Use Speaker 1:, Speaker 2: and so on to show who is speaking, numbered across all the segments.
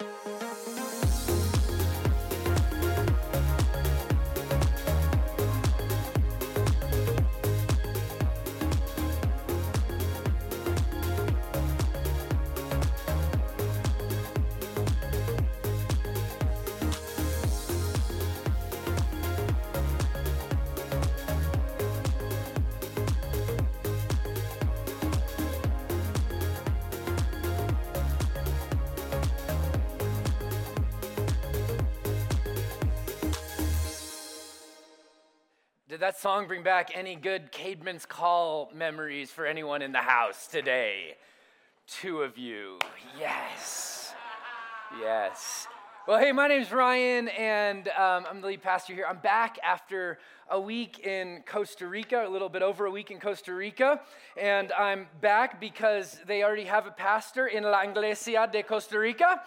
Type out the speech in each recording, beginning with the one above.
Speaker 1: Música Did that song bring back any good Caedmon's Call memories for anyone in the house today? Two of you. Yes. Yes. Well, hey, my name's Ryan, and um, I'm the lead pastor here. I'm back after a week in Costa Rica, a little bit over a week in Costa Rica, and I'm back because they already have a pastor in La Iglesia de Costa Rica,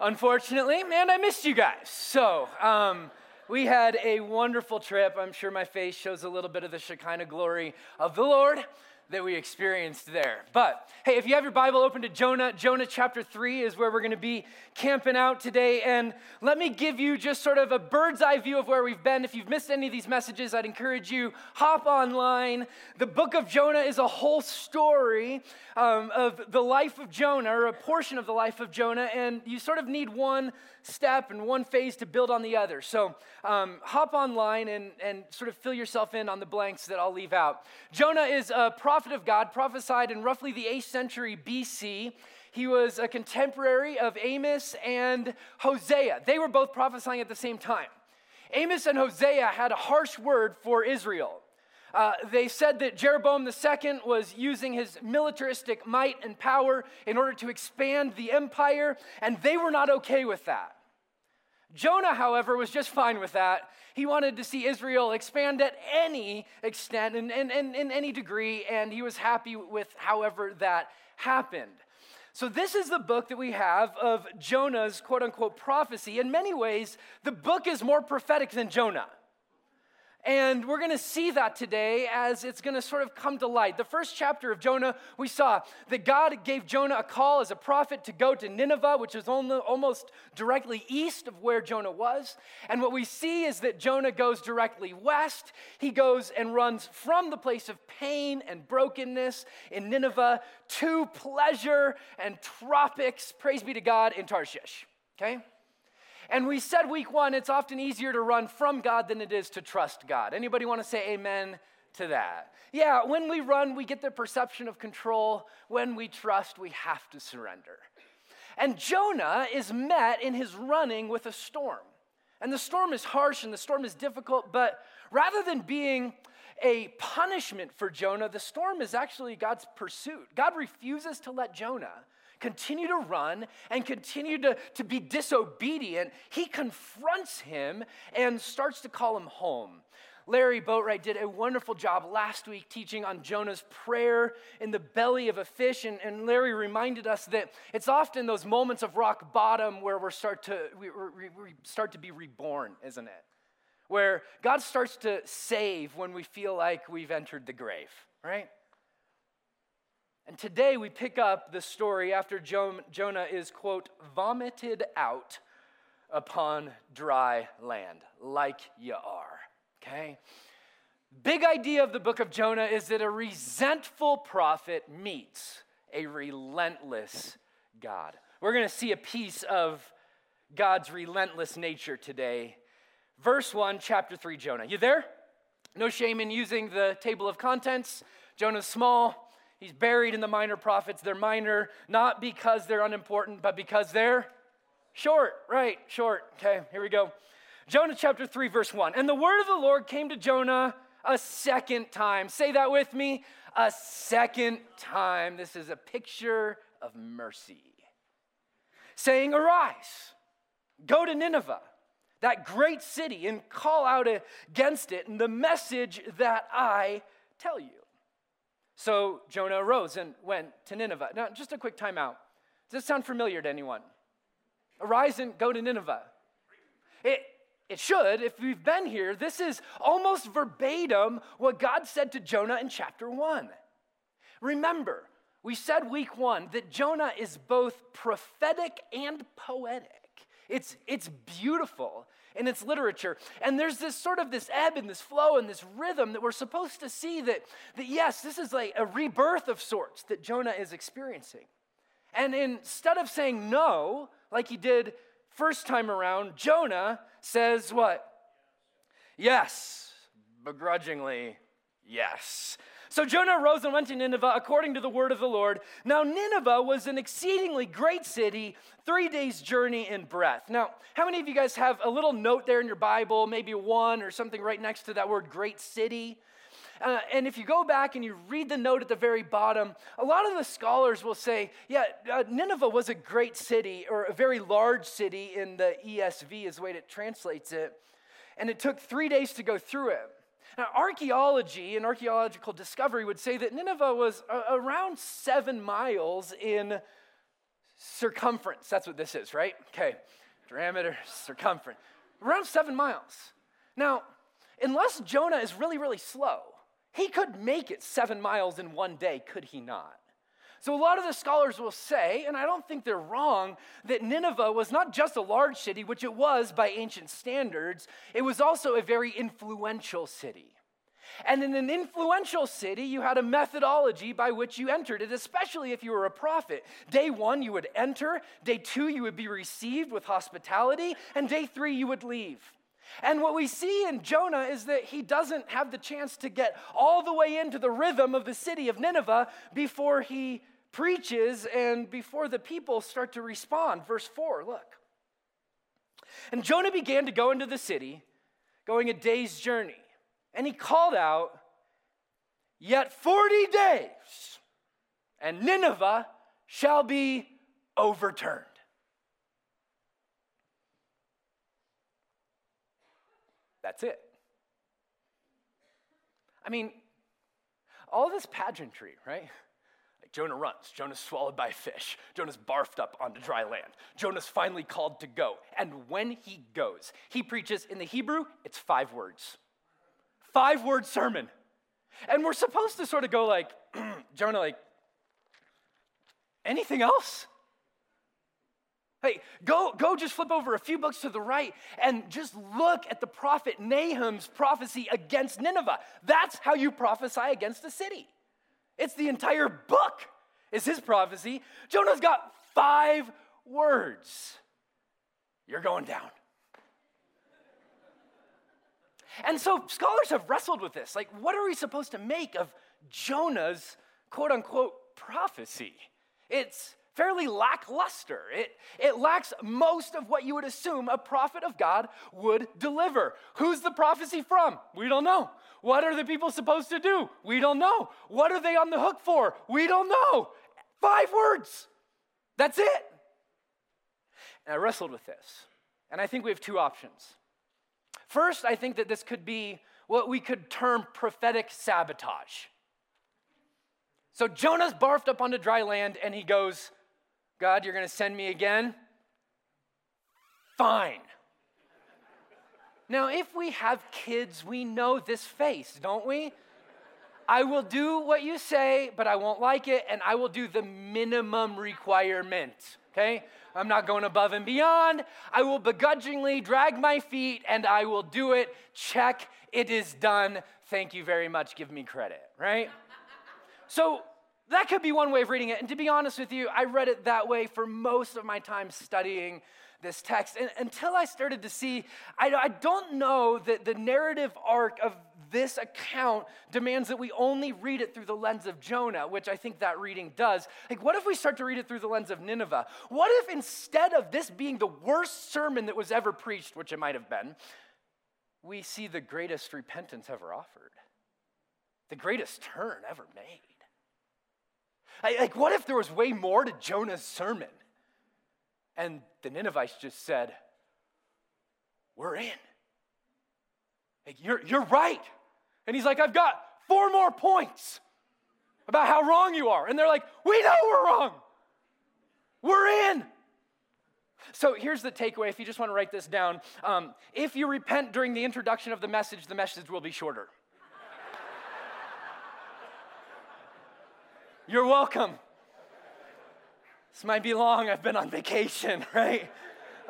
Speaker 1: unfortunately, and I missed you guys. So, um, we had a wonderful trip. I'm sure my face shows a little bit of the Shekinah glory of the Lord that we experienced there. But hey, if you have your Bible open to Jonah, Jonah chapter 3 is where we're going to be camping out today. And let me give you just sort of a bird's eye view of where we've been. If you've missed any of these messages, I'd encourage you hop online. The book of Jonah is a whole story um, of the life of Jonah, or a portion of the life of Jonah, and you sort of need one step and one phase to build on the other. So um, hop online and, and sort of fill yourself in on the blanks that I'll leave out. Jonah is a prophet of God, prophesied in roughly the 8th century BC. He was a contemporary of Amos and Hosea. They were both prophesying at the same time. Amos and Hosea had a harsh word for Israel. Uh, they said that Jeroboam II was using his militaristic might and power in order to expand the empire, and they were not okay with that. Jonah, however, was just fine with that. He wanted to see Israel expand at any extent and in any degree, and he was happy with however that happened. So, this is the book that we have of Jonah's quote unquote prophecy. In many ways, the book is more prophetic than Jonah. And we're going to see that today as it's going to sort of come to light. The first chapter of Jonah, we saw that God gave Jonah a call as a prophet to go to Nineveh, which is almost directly east of where Jonah was. And what we see is that Jonah goes directly west. He goes and runs from the place of pain and brokenness in Nineveh to pleasure and tropics, praise be to God, in Tarshish. Okay? And we said week one, it's often easier to run from God than it is to trust God. Anybody want to say amen to that? Yeah, when we run, we get the perception of control. When we trust, we have to surrender. And Jonah is met in his running with a storm. And the storm is harsh and the storm is difficult, but rather than being a punishment for Jonah, the storm is actually God's pursuit. God refuses to let Jonah continue to run and continue to, to be disobedient, he confronts him and starts to call him home. Larry Boatwright did a wonderful job last week teaching on Jonah's prayer in the belly of a fish. And, and Larry reminded us that it's often those moments of rock bottom where we start to, we, we, we start to be reborn, isn't it? Where God starts to save when we feel like we've entered the grave, right? And today we pick up the story after Jonah is, quote, vomited out upon dry land, like you are, okay? Big idea of the book of Jonah is that a resentful prophet meets a relentless God. We're going to see a piece of God's relentless nature today. Verse 1, chapter 3, Jonah. You there? No shame in using the table of contents. Jonah's small, He's buried in the minor prophets. They're minor not because they're unimportant, but because they're short. Right, short. Okay, here we go. Jonah chapter 3, verse 1. And the word of the Lord came to Jonah a second time. Say that with me. A second time. This is a picture of mercy. Saying, Arise, go to Nineveh, that great city, and call out against it, and the message that I tell you. So Jonah arose and went to Nineveh. Now, just a quick timeout. Does this sound familiar to anyone? Arise and go to Nineveh. It, it should, if we've been here, this is almost verbatim what God said to Jonah in chapter 1. Remember, we said week one that Jonah is both prophetic and poetic. It's, it's beautiful in its literature. And there's this sort of this ebb and this flow and this rhythm that we're supposed to see that, that yes, this is like a rebirth of sorts that Jonah is experiencing. And instead of saying no, like he did first time around, Jonah says what? Yes, begrudgingly, yes. So Jonah rose and went to Nineveh according to the word of the Lord. Now, Nineveh was an exceedingly great city, three days' journey in breadth. Now, how many of you guys have a little note there in your Bible, maybe one or something right next to that word great city? Uh, and if you go back and you read the note at the very bottom, a lot of the scholars will say, yeah, uh, Nineveh was a great city or a very large city in the ESV, is the way it translates it. And it took three days to go through it. Now, archaeology and archaeological discovery would say that Nineveh was uh, around seven miles in circumference. That's what this is, right? Okay, diameter, circumference. Around seven miles. Now, unless Jonah is really, really slow, he could make it seven miles in one day, could he not? So, a lot of the scholars will say, and I don't think they're wrong, that Nineveh was not just a large city, which it was by ancient standards, it was also a very influential city. And in an influential city, you had a methodology by which you entered it, especially if you were a prophet. Day one, you would enter. Day two, you would be received with hospitality. And day three, you would leave. And what we see in Jonah is that he doesn't have the chance to get all the way into the rhythm of the city of Nineveh before he preaches and before the people start to respond. Verse 4, look. And Jonah began to go into the city, going a day's journey. And he called out, Yet 40 days, and Nineveh shall be overturned. That's it. I mean, all this pageantry, right? Like Jonah runs, Jonah's swallowed by a fish, Jonah's barfed up onto dry land, Jonah's finally called to go. And when he goes, he preaches in the Hebrew, it's five words. Five word sermon. And we're supposed to sort of go like, Jonah, like, anything else? Hey, go, go just flip over a few books to the right and just look at the prophet Nahum's prophecy against Nineveh. That's how you prophesy against a city. It's the entire book is his prophecy. Jonah's got five words. You're going down. And so scholars have wrestled with this. Like, what are we supposed to make of Jonah's quote unquote prophecy? It's fairly lackluster. It, it lacks most of what you would assume a prophet of God would deliver. Who's the prophecy from? We don't know. What are the people supposed to do? We don't know. What are they on the hook for? We don't know. Five words. That's it. And I wrestled with this. And I think we have two options. First, I think that this could be what we could term prophetic sabotage. So Jonah's barfed up onto dry land and he goes, God, you're going to send me again? Fine. Now, if we have kids, we know this face, don't we? I will do what you say, but I won't like it, and I will do the minimum requirement, okay? I'm not going above and beyond. I will begrudgingly drag my feet, and I will do it. Check, it is done. Thank you very much. Give me credit, right? So, that could be one way of reading it. And to be honest with you, I read it that way for most of my time studying this text and, until I started to see, I, I don't know that the narrative arc of this account demands that we only read it through the lens of Jonah, which I think that reading does. Like, what if we start to read it through the lens of Nineveh? What if instead of this being the worst sermon that was ever preached, which it might have been, we see the greatest repentance ever offered, the greatest turn ever made? Like, what if there was way more to Jonah's sermon? And the Ninevites just said, We're in. Like, you're, you're right. And he's like, I've got four more points about how wrong you are. And they're like, We know we're wrong. We're in. So here's the takeaway if you just want to write this down. Um, if you repent during the introduction of the message, the message will be shorter. You're welcome. This might be long. I've been on vacation, right?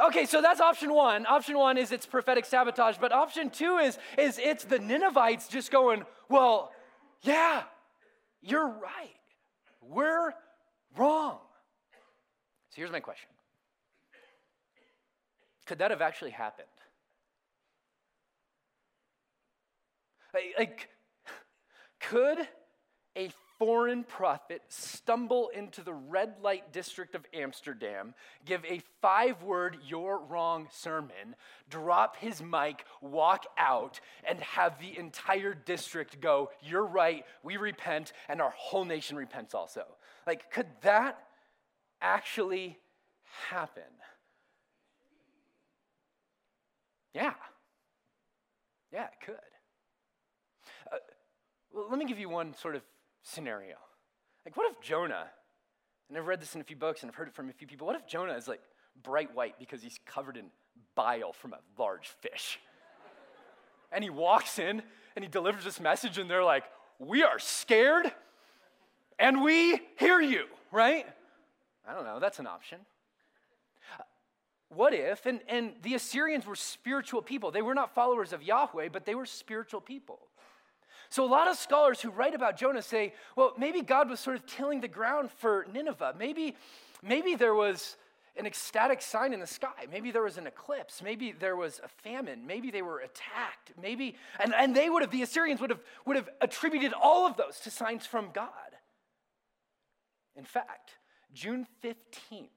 Speaker 1: Okay, so that's option one. Option one is it's prophetic sabotage, but option two is, is it's the Ninevites just going, well, yeah, you're right. We're wrong. So here's my question Could that have actually happened? Like, could a foreign prophet stumble into the red light district of Amsterdam, give a five word, you're wrong sermon, drop his mic, walk out, and have the entire district go, you're right, we repent, and our whole nation repents also? Like, could that actually happen? Yeah. Yeah, it could. Uh, well, let me give you one sort of scenario. Like, what if Jonah, and I've read this in a few books and I've heard it from a few people, what if Jonah is like bright white because he's covered in bile from a large fish? and he walks in and he delivers this message, and they're like, We are scared and we hear you, right? I don't know, that's an option. What if, and, and the Assyrians were spiritual people. They were not followers of Yahweh, but they were spiritual people. So, a lot of scholars who write about Jonah say, well, maybe God was sort of tilling the ground for Nineveh. Maybe, maybe there was an ecstatic sign in the sky. Maybe there was an eclipse. Maybe there was a famine. Maybe they were attacked. Maybe, and, and they would have, the Assyrians would have, would have attributed all of those to signs from God. In fact, June 15th,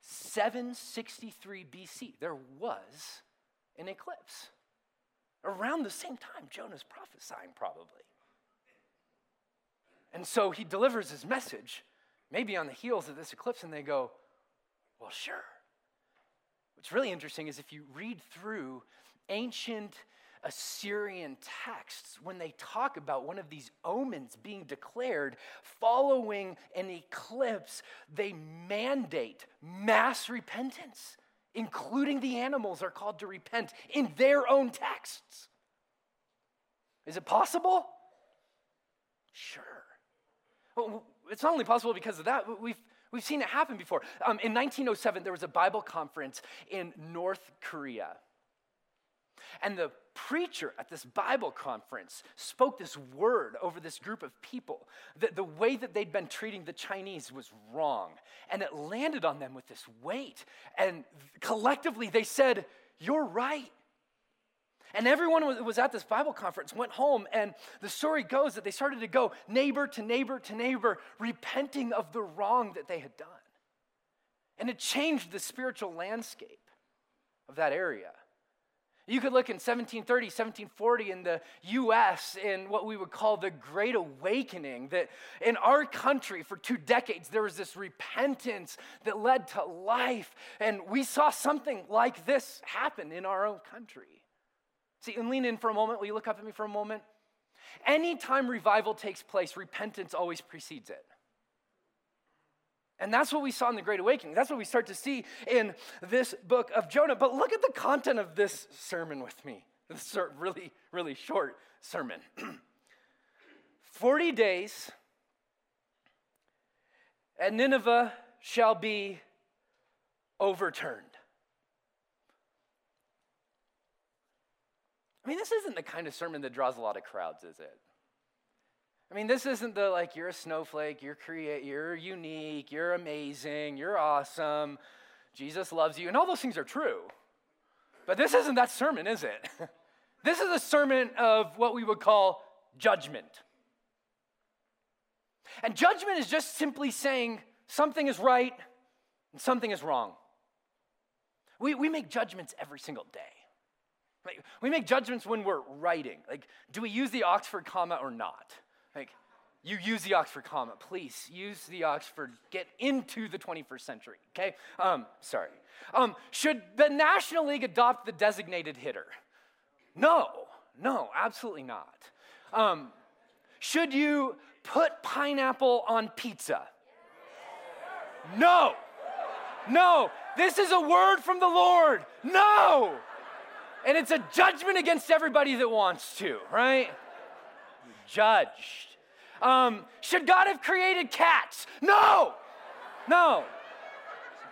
Speaker 1: 763 BC, there was an eclipse. Around the same time Jonah's prophesying, probably. And so he delivers his message, maybe on the heels of this eclipse, and they go, Well, sure. What's really interesting is if you read through ancient Assyrian texts, when they talk about one of these omens being declared following an eclipse, they mandate mass repentance including the animals, are called to repent in their own texts. Is it possible? Sure. Well, it's not only possible because of that, we've, we've seen it happen before. Um, in 1907, there was a Bible conference in North Korea. And the preacher at this Bible conference spoke this word over this group of people that the way that they'd been treating the Chinese was wrong. And it landed on them with this weight. And collectively, they said, You're right. And everyone was at this Bible conference went home, and the story goes that they started to go neighbor to neighbor to neighbor, repenting of the wrong that they had done. And it changed the spiritual landscape of that area. You could look in 1730, 1740 in the US in what we would call the Great Awakening, that in our country for two decades there was this repentance that led to life. And we saw something like this happen in our own country. See, and lean in for a moment. Will you look up at me for a moment? Anytime revival takes place, repentance always precedes it. And that's what we saw in the Great Awakening. That's what we start to see in this book of Jonah. But look at the content of this sermon with me. This is really, really short sermon. 40 days, and Nineveh shall be overturned. I mean, this isn't the kind of sermon that draws a lot of crowds, is it? I mean, this isn't the like, you're a snowflake, you're create, you're unique, you're amazing, you're awesome, Jesus loves you, and all those things are true. But this isn't that sermon, is it? this is a sermon of what we would call judgment. And judgment is just simply saying something is right and something is wrong. We, we make judgments every single day. Like, we make judgments when we're writing. Like, do we use the Oxford comma or not? Like, you use the Oxford comma. Please use the Oxford. Get into the 21st century, okay? Um, sorry. Um, should the National League adopt the designated hitter? No, no, absolutely not. Um, should you put pineapple on pizza? No, no. This is a word from the Lord. No. And it's a judgment against everybody that wants to, right? Judged. Um, should God have created cats? No, no.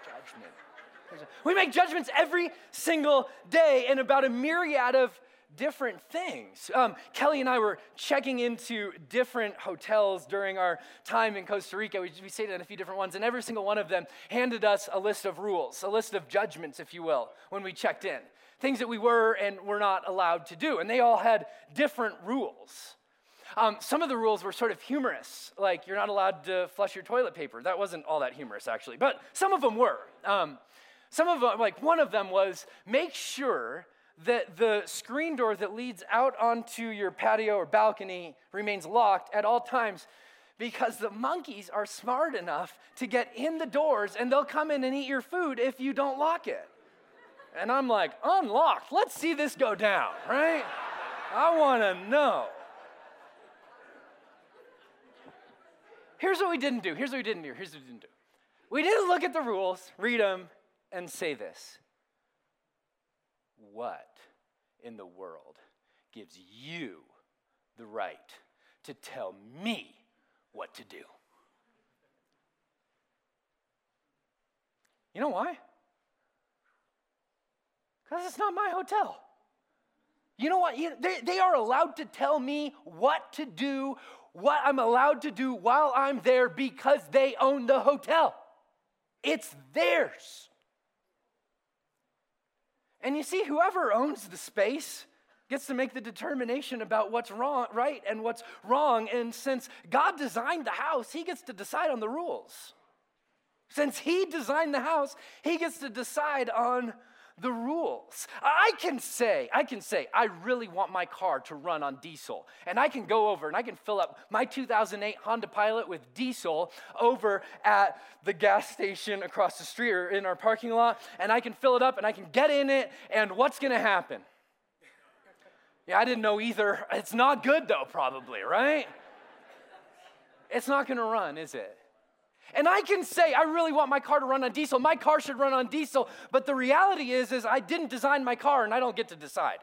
Speaker 1: Judgment. We make judgments every single day and about a myriad of different things. Um, Kelly and I were checking into different hotels during our time in Costa Rica. We, we stayed in a few different ones, and every single one of them handed us a list of rules, a list of judgments, if you will, when we checked in. Things that we were and were not allowed to do. And they all had different rules. Um, some of the rules were sort of humorous, like you're not allowed to flush your toilet paper. That wasn't all that humorous, actually, but some of them were. Um, some of them, like one of them was make sure that the screen door that leads out onto your patio or balcony remains locked at all times because the monkeys are smart enough to get in the doors and they'll come in and eat your food if you don't lock it. And I'm like, unlocked. Let's see this go down, right? I want to know. Here's what we didn't do. Here's what we didn't do. Here's what we didn't do. We didn't look at the rules, read them, and say this What in the world gives you the right to tell me what to do? You know why? Because it's not my hotel. You know what? They, they are allowed to tell me what to do, what I'm allowed to do while I'm there because they own the hotel. It's theirs. And you see, whoever owns the space gets to make the determination about what's wrong, right and what's wrong. And since God designed the house, he gets to decide on the rules. Since he designed the house, he gets to decide on the rules. I can say, I can say, I really want my car to run on diesel. And I can go over and I can fill up my 2008 Honda Pilot with diesel over at the gas station across the street or in our parking lot. And I can fill it up and I can get in it. And what's going to happen? Yeah, I didn't know either. It's not good though, probably, right? It's not going to run, is it? And I can say, I really want my car to run on diesel. My car should run on diesel. But the reality is, is I didn't design my car and I don't get to decide.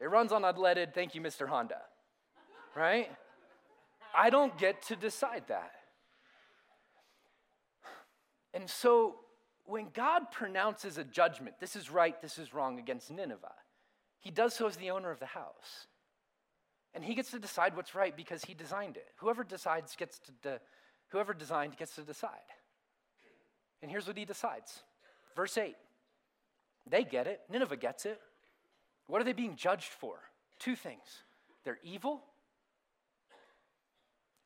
Speaker 1: It runs on unleaded, thank you, Mr. Honda. Right? I don't get to decide that. And so when God pronounces a judgment, this is right, this is wrong against Nineveh, he does so as the owner of the house. And he gets to decide what's right because he designed it. Whoever decides gets to, de- Whoever designed gets to decide. And here's what he decides. Verse 8. They get it. Nineveh gets it. What are they being judged for? Two things their evil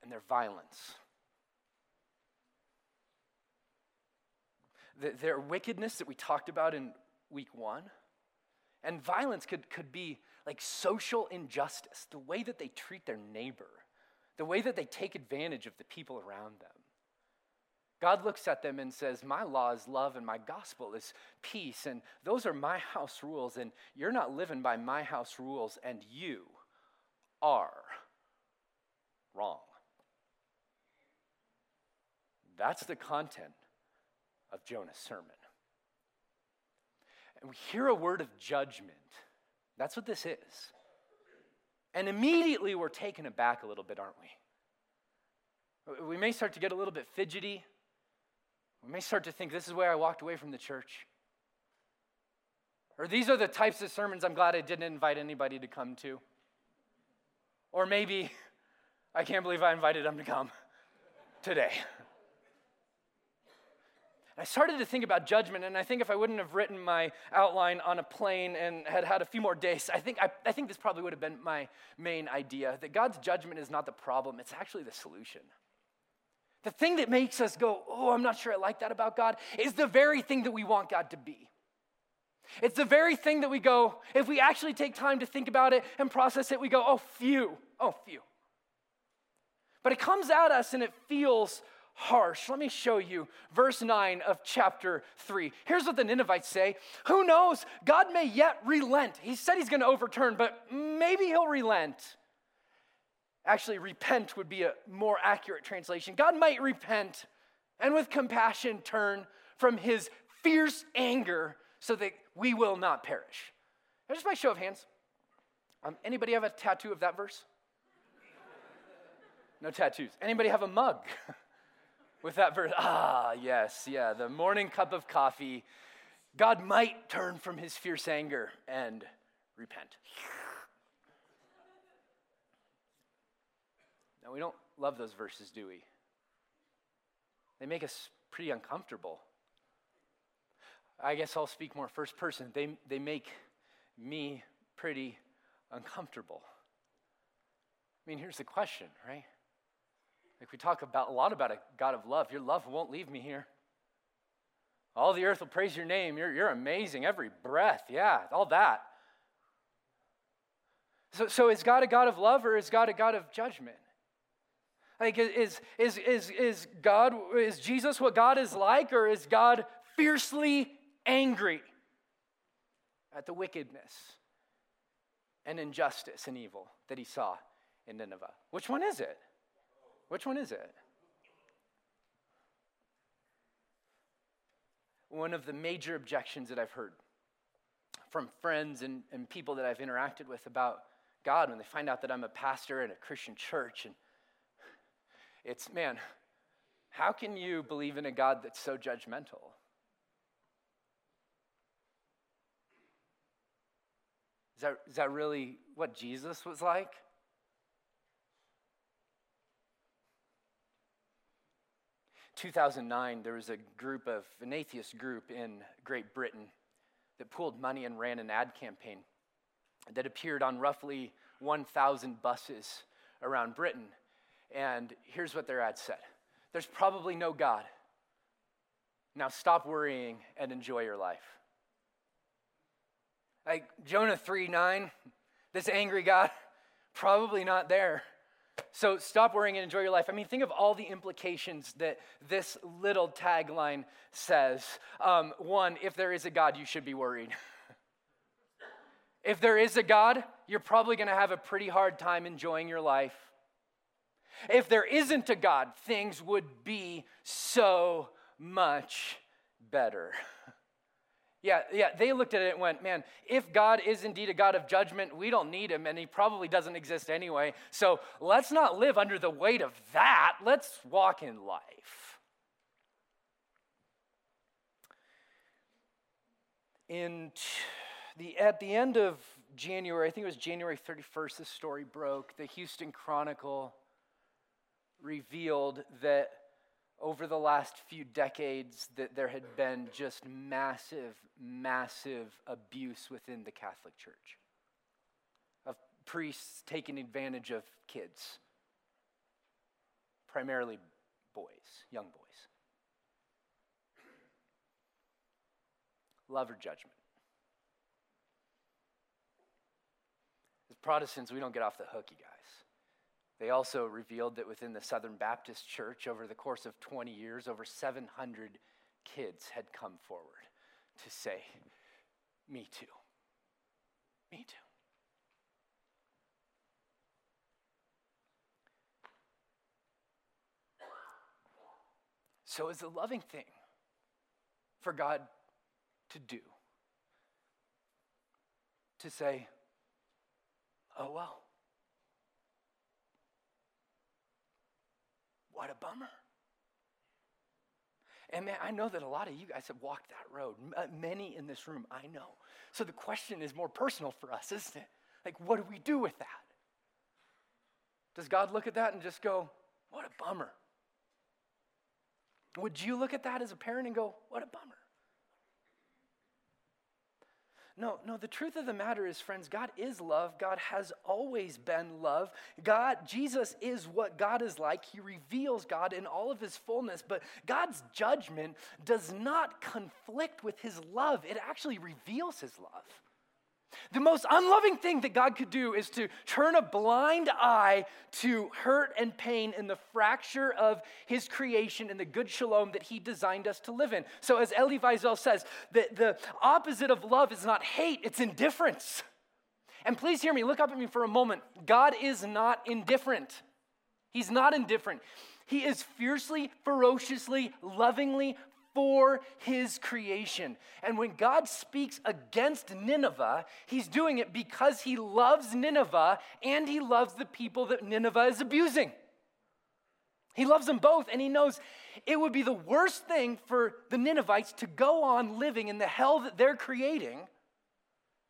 Speaker 1: and their violence. The, their wickedness that we talked about in week one. And violence could, could be like social injustice, the way that they treat their neighbor the way that they take advantage of the people around them. God looks at them and says, My law is love and my gospel is peace, and those are my house rules, and you're not living by my house rules, and you are wrong. That's the content of Jonah's sermon. And we hear a word of judgment. That's what this is. And immediately we're taken aback a little bit, aren't we? We may start to get a little bit fidgety. We may start to think this is where I walked away from the church. Or these are the types of sermons I'm glad I didn't invite anybody to come to. Or maybe I can't believe I invited them to come today. I started to think about judgment, and I think if I wouldn't have written my outline on a plane and had had a few more days, I think, I, I think this probably would have been my main idea that God's judgment is not the problem, it's actually the solution. The thing that makes us go, oh, I'm not sure I like that about God, is the very thing that we want God to be. It's the very thing that we go, if we actually take time to think about it and process it, we go, oh, phew, oh, phew. But it comes at us and it feels harsh. Let me show you verse 9 of chapter 3. Here's what the Ninevites say Who knows? God may yet relent. He said he's going to overturn, but maybe he'll relent. Actually, repent would be a more accurate translation. God might repent and with compassion turn from his fierce anger so that we will not perish. Now, just by show of hands, um, anybody have a tattoo of that verse? No tattoos. Anybody have a mug? with that verse. Ah, yes, yeah, the morning cup of coffee. God might turn from his fierce anger and repent. Now, we don't love those verses, do we? They make us pretty uncomfortable. I guess I'll speak more first person. They, they make me pretty uncomfortable. I mean, here's the question, right? Like we talk about a lot about a God of love. Your love won't leave me here. All the earth will praise your name. You're, you're amazing. Every breath, yeah, all that. So, so is God a God of love or is God a God of judgment? Like, is, is, is, is God, is Jesus what God is like, or is God fiercely angry at the wickedness and injustice and evil that he saw in Nineveh? Which one is it? Which one is it? One of the major objections that I've heard from friends and, and people that I've interacted with about God when they find out that I'm a pastor in a Christian church and it's, man, how can you believe in a God that's so judgmental? Is that, is that really what Jesus was like? Two thousand nine, there was a group of an atheist group in Great Britain that pooled money and ran an ad campaign that appeared on roughly 1,000 buses around Britain and here's what their ad said There's probably no God. Now stop worrying and enjoy your life. Like Jonah 3 9, this angry God, probably not there. So stop worrying and enjoy your life. I mean, think of all the implications that this little tagline says. Um, one, if there is a God, you should be worried. if there is a God, you're probably going to have a pretty hard time enjoying your life. If there isn't a God, things would be so much better. Yeah, yeah, they looked at it and went, man, if God is indeed a God of judgment, we don't need him, and he probably doesn't exist anyway. So let's not live under the weight of that. Let's walk in life. In the, at the end of January, I think it was January 31st, this story broke. The Houston Chronicle revealed that over the last few decades that there had been just massive massive abuse within the catholic church of priests taking advantage of kids primarily boys young boys. Love or judgment? As protestants we don't get off the hook you guys they also revealed that within the Southern Baptist Church, over the course of 20 years, over 700 kids had come forward to say, Me too. Me too. So, it's a loving thing for God to do to say, Oh, well. What a bummer. And man, I know that a lot of you guys have walked that road. Uh, many in this room, I know. So the question is more personal for us, isn't it? Like, what do we do with that? Does God look at that and just go, what a bummer? Would you look at that as a parent and go, what a bummer? No, no, the truth of the matter is, friends, God is love. God has always been love. God, Jesus is what God is like. He reveals God in all of his fullness, but God's judgment does not conflict with his love, it actually reveals his love. The most unloving thing that God could do is to turn a blind eye to hurt and pain in the fracture of his creation and the good shalom that he designed us to live in. So, as Elie Wiesel says, the, the opposite of love is not hate, it's indifference. And please hear me, look up at me for a moment. God is not indifferent. He's not indifferent. He is fiercely, ferociously, lovingly, for his creation. And when God speaks against Nineveh, he's doing it because he loves Nineveh and he loves the people that Nineveh is abusing. He loves them both, and he knows it would be the worst thing for the Ninevites to go on living in the hell that they're creating.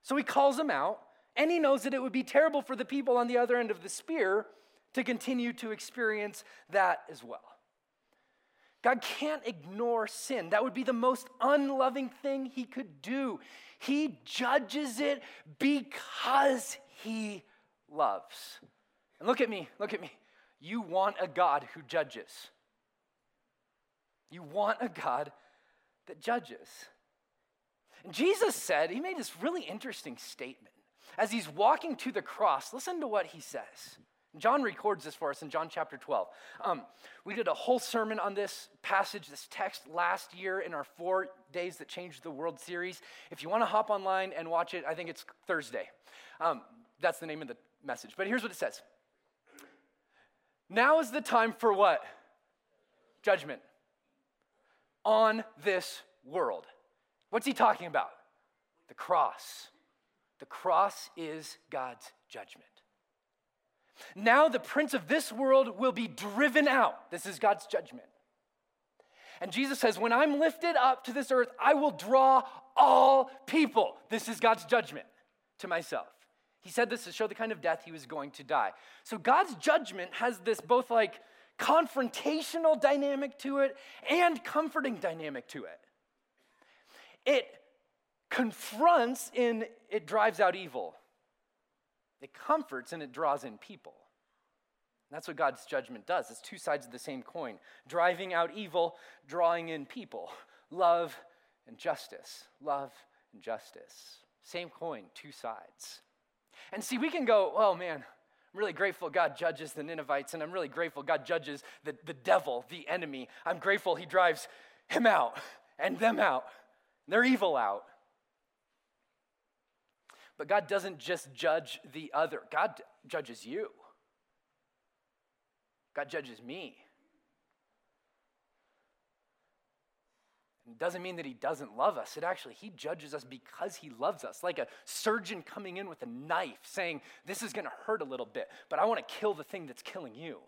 Speaker 1: So he calls them out, and he knows that it would be terrible for the people on the other end of the spear to continue to experience that as well. God can't ignore sin. That would be the most unloving thing he could do. He judges it because he loves. And look at me, look at me. You want a God who judges. You want a God that judges. And Jesus said, he made this really interesting statement. As he's walking to the cross, listen to what he says. John records this for us in John chapter 12. Um, we did a whole sermon on this passage, this text last year in our Four Days That Changed the World series. If you want to hop online and watch it, I think it's Thursday. Um, that's the name of the message. But here's what it says Now is the time for what? Judgment on this world. What's he talking about? The cross. The cross is God's judgment. Now the prince of this world will be driven out. This is God's judgment. And Jesus says, When I'm lifted up to this earth, I will draw all people. This is God's judgment to myself. He said this to show the kind of death he was going to die. So God's judgment has this both like confrontational dynamic to it and comforting dynamic to it. It confronts and it drives out evil. It comforts and it draws in people. That's what God's judgment does. It's two sides of the same coin driving out evil, drawing in people. Love and justice. Love and justice. Same coin, two sides. And see, we can go, oh man, I'm really grateful God judges the Ninevites, and I'm really grateful God judges the, the devil, the enemy. I'm grateful he drives him out and them out, their evil out. But God doesn't just judge the other, God judges you. God judges me. It doesn't mean that he doesn't love us. It actually, he judges us because he loves us. Like a surgeon coming in with a knife saying, This is going to hurt a little bit, but I want to kill the thing that's killing you.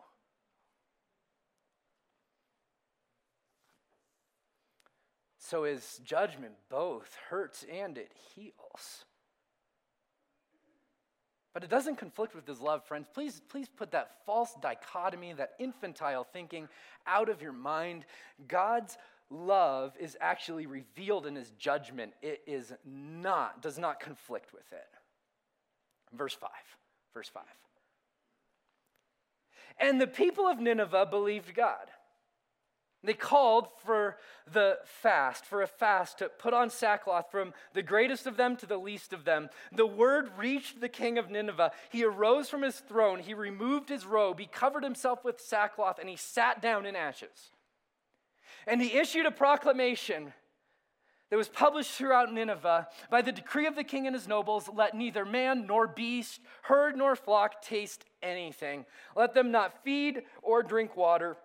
Speaker 1: So his judgment both hurts and it heals. But it doesn't conflict with his love, friends. Please, please put that false dichotomy, that infantile thinking out of your mind. God's love is actually revealed in his judgment. It is not, does not conflict with it. Verse 5. Verse 5. And the people of Nineveh believed God. They called for the fast, for a fast to put on sackcloth from the greatest of them to the least of them. The word reached the king of Nineveh. He arose from his throne, he removed his robe, he covered himself with sackcloth, and he sat down in ashes. And he issued a proclamation that was published throughout Nineveh by the decree of the king and his nobles let neither man nor beast, herd nor flock taste anything. Let them not feed or drink water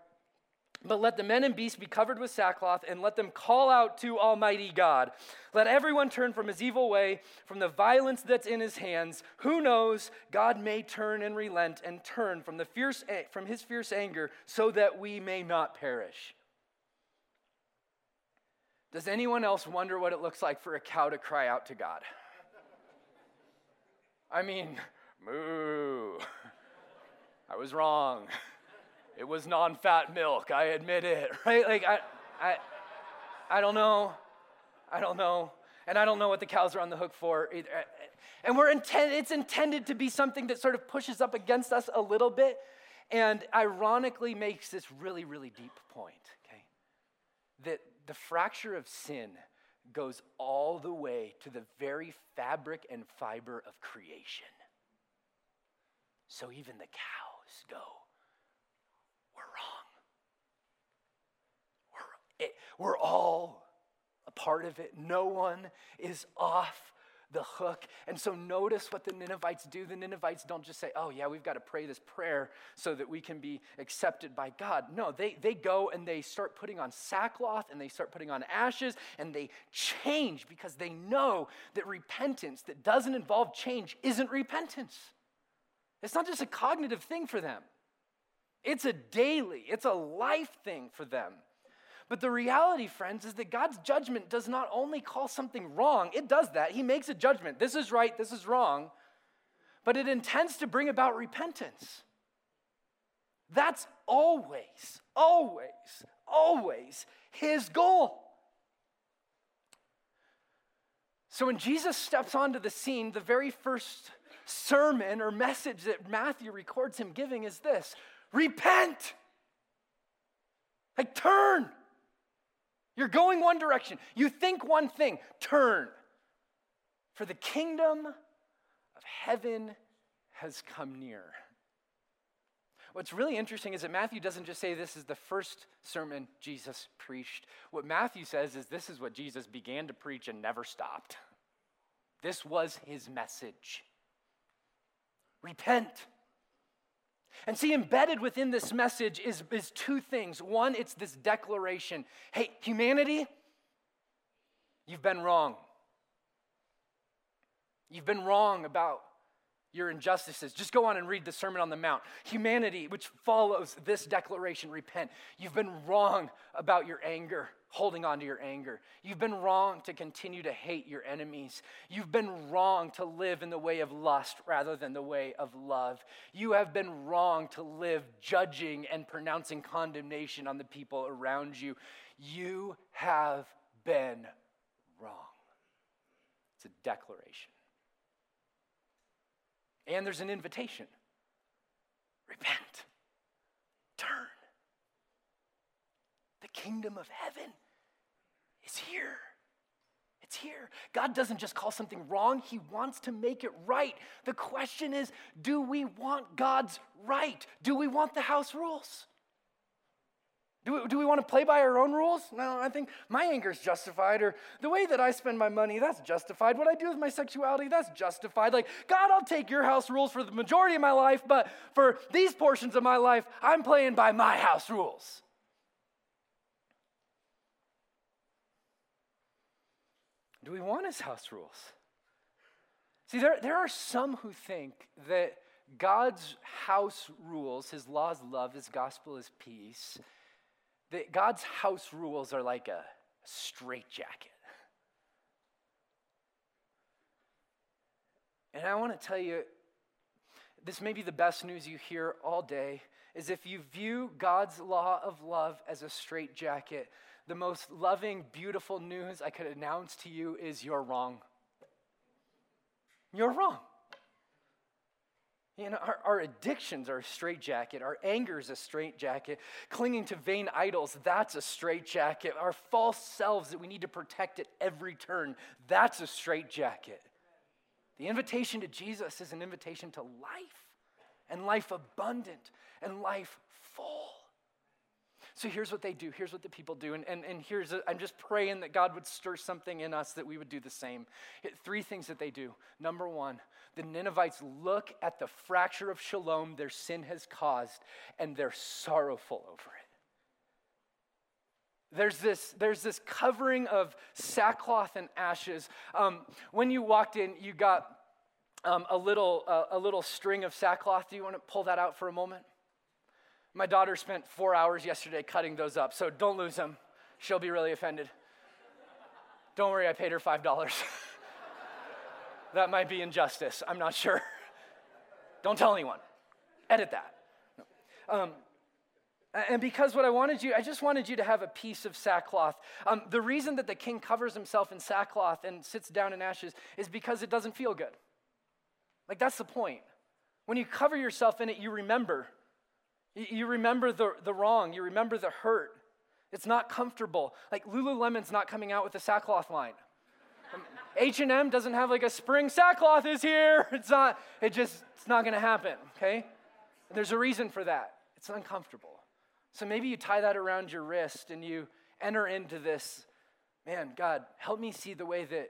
Speaker 1: but let the men and beasts be covered with sackcloth, and let them call out to Almighty God. Let everyone turn from his evil way, from the violence that's in his hands. Who knows? God may turn and relent and turn from, the fierce, eh, from his fierce anger, so that we may not perish. Does anyone else wonder what it looks like for a cow to cry out to God? I mean, moo. I was wrong. It was non-fat milk, I admit it, right? Like I I I don't know. I don't know. And I don't know what the cows are on the hook for either. And we're intent, it's intended to be something that sort of pushes up against us a little bit and ironically makes this really, really deep point, okay? That the fracture of sin goes all the way to the very fabric and fiber of creation. So even the cows go It, we're all a part of it. No one is off the hook. And so notice what the Ninevites do. The Ninevites don't just say, oh, yeah, we've got to pray this prayer so that we can be accepted by God. No, they, they go and they start putting on sackcloth and they start putting on ashes and they change because they know that repentance that doesn't involve change isn't repentance. It's not just a cognitive thing for them, it's a daily, it's a life thing for them. But the reality, friends, is that God's judgment does not only call something wrong, it does that. He makes a judgment. This is right, this is wrong. But it intends to bring about repentance. That's always, always, always his goal. So when Jesus steps onto the scene, the very first sermon or message that Matthew records him giving is this repent. Like, turn. You're going one direction. You think one thing, turn. For the kingdom of heaven has come near. What's really interesting is that Matthew doesn't just say this is the first sermon Jesus preached. What Matthew says is this is what Jesus began to preach and never stopped. This was his message. Repent. And see, embedded within this message is, is two things. One, it's this declaration hey, humanity, you've been wrong. You've been wrong about your injustices. Just go on and read the Sermon on the Mount. Humanity, which follows this declaration, repent. You've been wrong about your anger, holding on to your anger. You've been wrong to continue to hate your enemies. You've been wrong to live in the way of lust rather than the way of love. You have been wrong to live judging and pronouncing condemnation on the people around you. You have been wrong. It's a declaration. And there's an invitation repent, turn. Kingdom of heaven is here. It's here. God doesn't just call something wrong, He wants to make it right. The question is do we want God's right? Do we want the house rules? Do we, do we want to play by our own rules? No, I think my anger is justified, or the way that I spend my money, that's justified. What I do with my sexuality, that's justified. Like, God, I'll take your house rules for the majority of my life, but for these portions of my life, I'm playing by my house rules. Do we want his house rules? See, there, there are some who think that God's house rules, his laws, love, his gospel is peace, that God's house rules are like a straitjacket. And I want to tell you, this may be the best news you hear all day, is if you view God's law of love as a straitjacket, the most loving, beautiful news I could announce to you is you're wrong. You're wrong. You know, our, our addictions are a straitjacket. Our anger is a straitjacket. Clinging to vain idols, that's a straitjacket. Our false selves that we need to protect at every turn, that's a straitjacket. The invitation to Jesus is an invitation to life, and life abundant, and life full. So here's what they do. Here's what the people do. And, and, and here's, i am just praying that God would stir something in us that we would do the same. Three things that they do. Number one, the Ninevites look at the fracture of shalom their sin has caused, and they're sorrowful over it. There's this, there's this covering of sackcloth and ashes. Um, when you walked in, you got um, a, little, uh, a little string of sackcloth. Do you want to pull that out for a moment? My daughter spent four hours yesterday cutting those up, so don't lose them. She'll be really offended. Don't worry, I paid her $5. that might be injustice. I'm not sure. Don't tell anyone. Edit that. Um, and because what I wanted you, I just wanted you to have a piece of sackcloth. Um, the reason that the king covers himself in sackcloth and sits down in ashes is because it doesn't feel good. Like, that's the point. When you cover yourself in it, you remember you remember the, the wrong, you remember the hurt. It's not comfortable. Like Lululemon's not coming out with a sackcloth line. H&M doesn't have like a spring sackcloth is here. It's not it just it's not going to happen, okay? There's a reason for that. It's uncomfortable. So maybe you tie that around your wrist and you enter into this, man, God, help me see the way that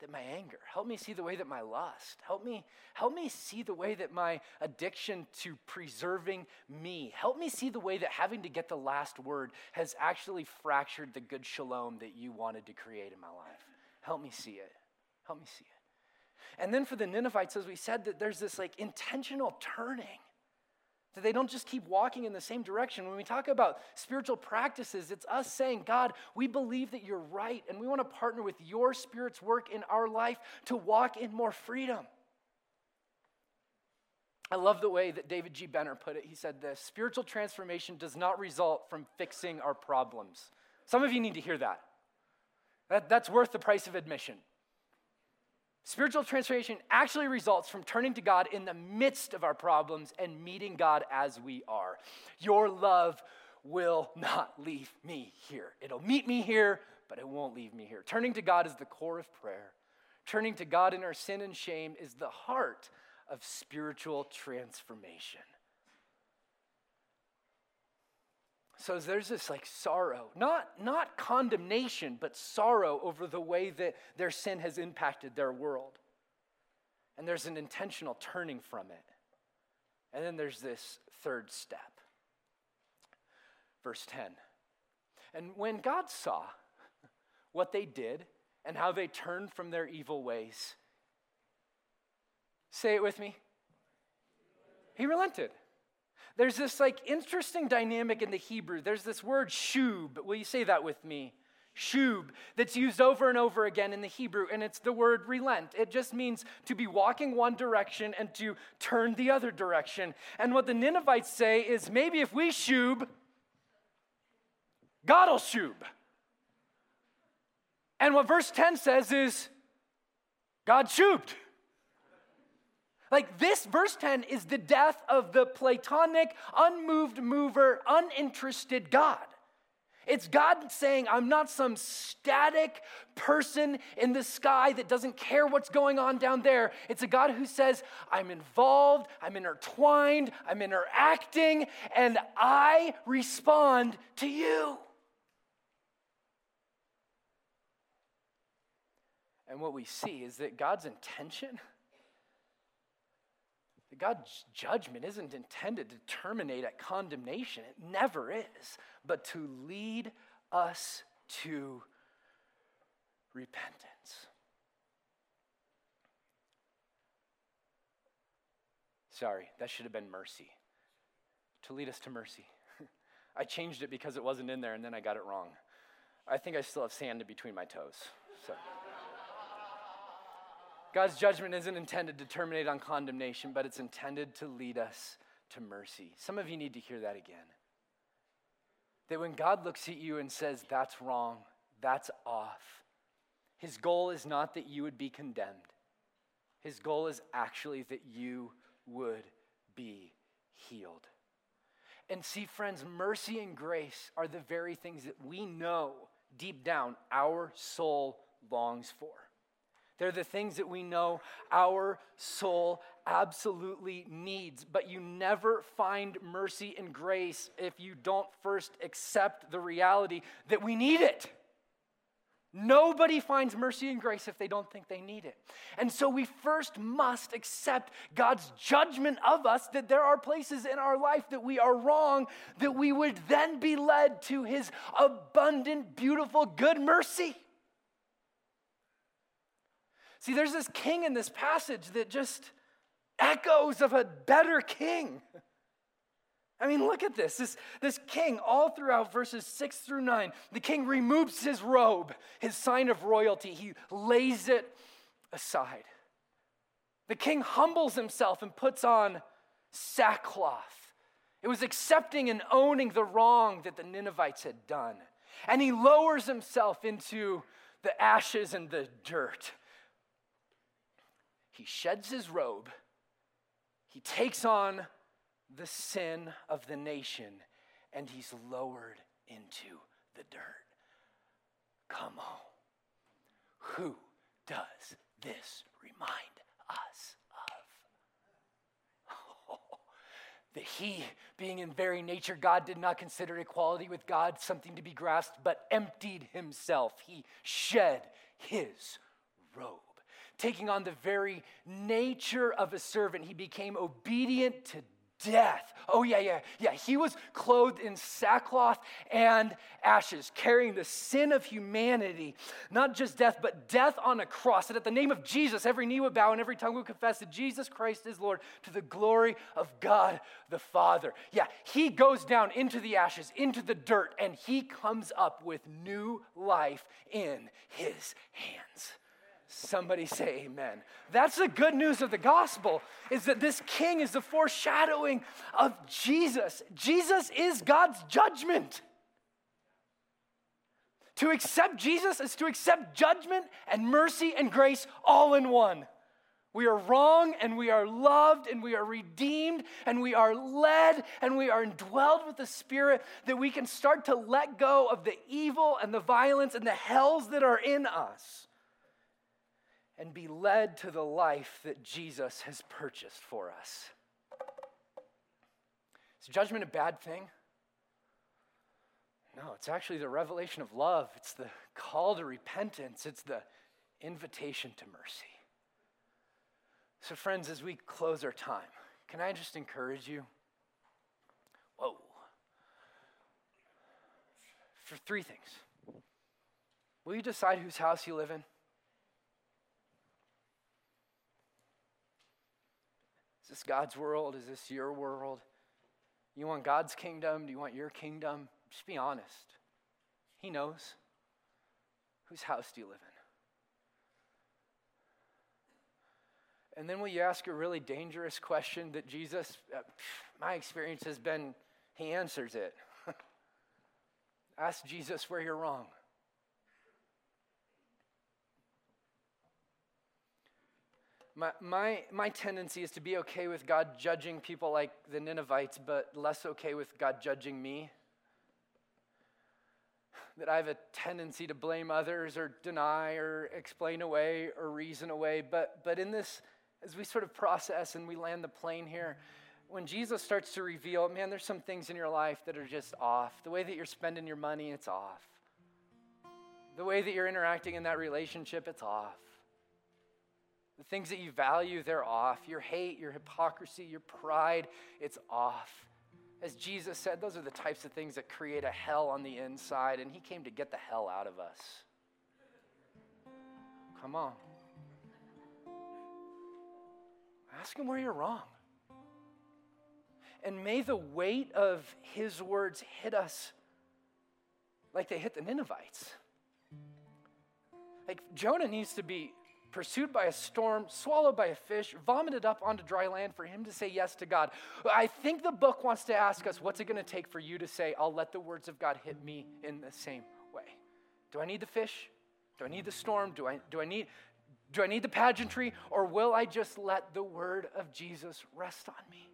Speaker 1: that my anger help me see the way that my lust help me help me see the way that my addiction to preserving me help me see the way that having to get the last word has actually fractured the good shalom that you wanted to create in my life. Help me see it. Help me see it. And then for the ninevites as we said that there's this like intentional turning that they don't just keep walking in the same direction. When we talk about spiritual practices, it's us saying, God, we believe that you're right, and we want to partner with your Spirit's work in our life to walk in more freedom. I love the way that David G. Benner put it. He said this spiritual transformation does not result from fixing our problems. Some of you need to hear that. that that's worth the price of admission. Spiritual transformation actually results from turning to God in the midst of our problems and meeting God as we are. Your love will not leave me here. It'll meet me here, but it won't leave me here. Turning to God is the core of prayer. Turning to God in our sin and shame is the heart of spiritual transformation. So there's this like sorrow, not, not condemnation, but sorrow over the way that their sin has impacted their world. And there's an intentional turning from it. And then there's this third step. Verse 10. And when God saw what they did and how they turned from their evil ways, say it with me. He relented. There's this like interesting dynamic in the Hebrew. There's this word shub. Will you say that with me? Shub, that's used over and over again in the Hebrew, and it's the word relent. It just means to be walking one direction and to turn the other direction. And what the Ninevites say is maybe if we shub, God will shub. And what verse 10 says is, God shubed. Like this, verse 10 is the death of the Platonic, unmoved mover, uninterested God. It's God saying, I'm not some static person in the sky that doesn't care what's going on down there. It's a God who says, I'm involved, I'm intertwined, I'm interacting, and I respond to you. And what we see is that God's intention God's judgment isn't intended to terminate at condemnation, it never is, but to lead us to repentance. Sorry, that should have been mercy. To lead us to mercy. I changed it because it wasn't in there and then I got it wrong. I think I still have sand between my toes. So. God's judgment isn't intended to terminate on condemnation, but it's intended to lead us to mercy. Some of you need to hear that again. That when God looks at you and says, that's wrong, that's off, his goal is not that you would be condemned. His goal is actually that you would be healed. And see, friends, mercy and grace are the very things that we know deep down our soul longs for. They're the things that we know our soul absolutely needs. But you never find mercy and grace if you don't first accept the reality that we need it. Nobody finds mercy and grace if they don't think they need it. And so we first must accept God's judgment of us that there are places in our life that we are wrong, that we would then be led to his abundant, beautiful, good mercy. See, there's this king in this passage that just echoes of a better king. I mean, look at this. This, this king, all throughout verses six through nine, the king removes his robe, his sign of royalty. He lays it aside. The king humbles himself and puts on sackcloth. It was accepting and owning the wrong that the Ninevites had done. And he lowers himself into the ashes and the dirt. He sheds his robe, he takes on the sin of the nation, and he's lowered into the dirt. Come on. Who does this remind us of? Oh, that he, being in very nature God, did not consider equality with God something to be grasped, but emptied himself. He shed his robe taking on the very nature of a servant. He became obedient to death. Oh, yeah, yeah, yeah. He was clothed in sackcloth and ashes, carrying the sin of humanity. Not just death, but death on a cross. And at the name of Jesus, every knee would bow and every tongue would confess that Jesus Christ is Lord to the glory of God the Father. Yeah, he goes down into the ashes, into the dirt, and he comes up with new life in his hands. Somebody say amen. That's the good news of the gospel is that this king is the foreshadowing of Jesus. Jesus is God's judgment. To accept Jesus is to accept judgment and mercy and grace all in one. We are wrong and we are loved and we are redeemed and we are led and we are indwelled with the Spirit that we can start to let go of the evil and the violence and the hells that are in us and be led to the life that Jesus has purchased for us. Is judgment a bad thing? No, it's actually the revelation of love. It's the call to repentance. It's the invitation to mercy. So, friends, as we close our time, can I just encourage you? Whoa. For three things. Will you decide whose house you live in? This God's world? Is this your world? You want God's kingdom? Do you want your kingdom? Just be honest. He knows. Whose house do you live in? And then will you ask a really dangerous question that Jesus, uh, my experience has been, he answers it. ask Jesus where you're wrong. My, my, my tendency is to be okay with God judging people like the Ninevites, but less okay with God judging me. That I have a tendency to blame others or deny or explain away or reason away. But, but in this, as we sort of process and we land the plane here, when Jesus starts to reveal, man, there's some things in your life that are just off. The way that you're spending your money, it's off. The way that you're interacting in that relationship, it's off. The things that you value, they're off. Your hate, your hypocrisy, your pride, it's off. As Jesus said, those are the types of things that create a hell on the inside, and He came to get the hell out of us. Come on. Ask Him where you're wrong. And may the weight of His words hit us like they hit the Ninevites. Like Jonah needs to be pursued by a storm, swallowed by a fish, vomited up onto dry land for him to say yes to God. I think the book wants to ask us what's it going to take for you to say, I'll let the words of God hit me in the same way? Do I need the fish? Do I need the storm? Do I, do I, need, do I need the pageantry? Or will I just let the word of Jesus rest on me?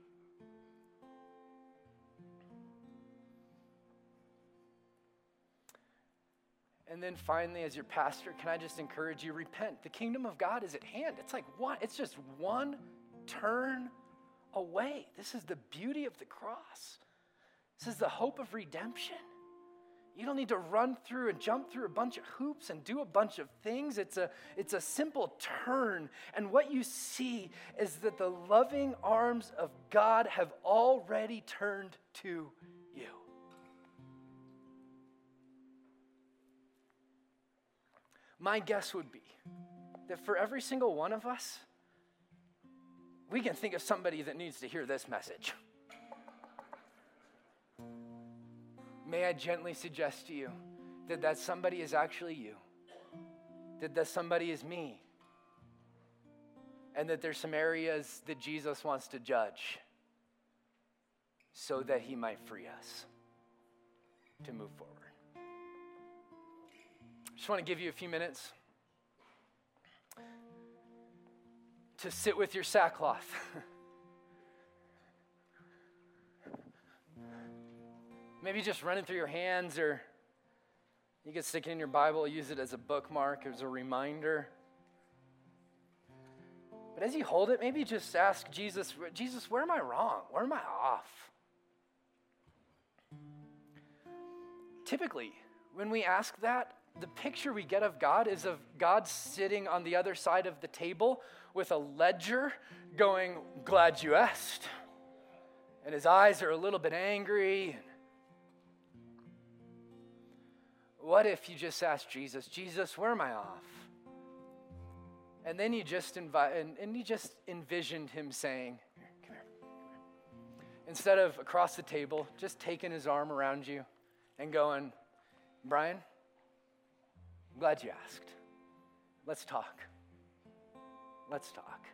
Speaker 1: And then finally, as your pastor, can I just encourage you repent? The kingdom of God is at hand. It's like one, it's just one turn away. This is the beauty of the cross. This is the hope of redemption. You don't need to run through and jump through a bunch of hoops and do a bunch of things. It's a, it's a simple turn. And what you see is that the loving arms of God have already turned to My guess would be that for every single one of us, we can think of somebody that needs to hear this message. May I gently suggest to you that that somebody is actually you, that that somebody is me, and that there's some areas that Jesus wants to judge so that he might free us to move forward just want to give you a few minutes to sit with your sackcloth. Maybe just run it through your hands, or you could stick it in your Bible, use it as a bookmark, as a reminder. But as you hold it, maybe just ask Jesus, Jesus, where am I wrong? Where am I off? Typically, when we ask that, the picture we get of God is of God sitting on the other side of the table with a ledger going, Glad you asked. and his eyes are a little bit angry. What if you just ask Jesus, Jesus, where am I off? And then you just invite, and, and you just envisioned him saying, come here, come here. Instead of across the table, just taking his arm around you and going, Brian, I'm glad you asked. Let's talk. Let's talk.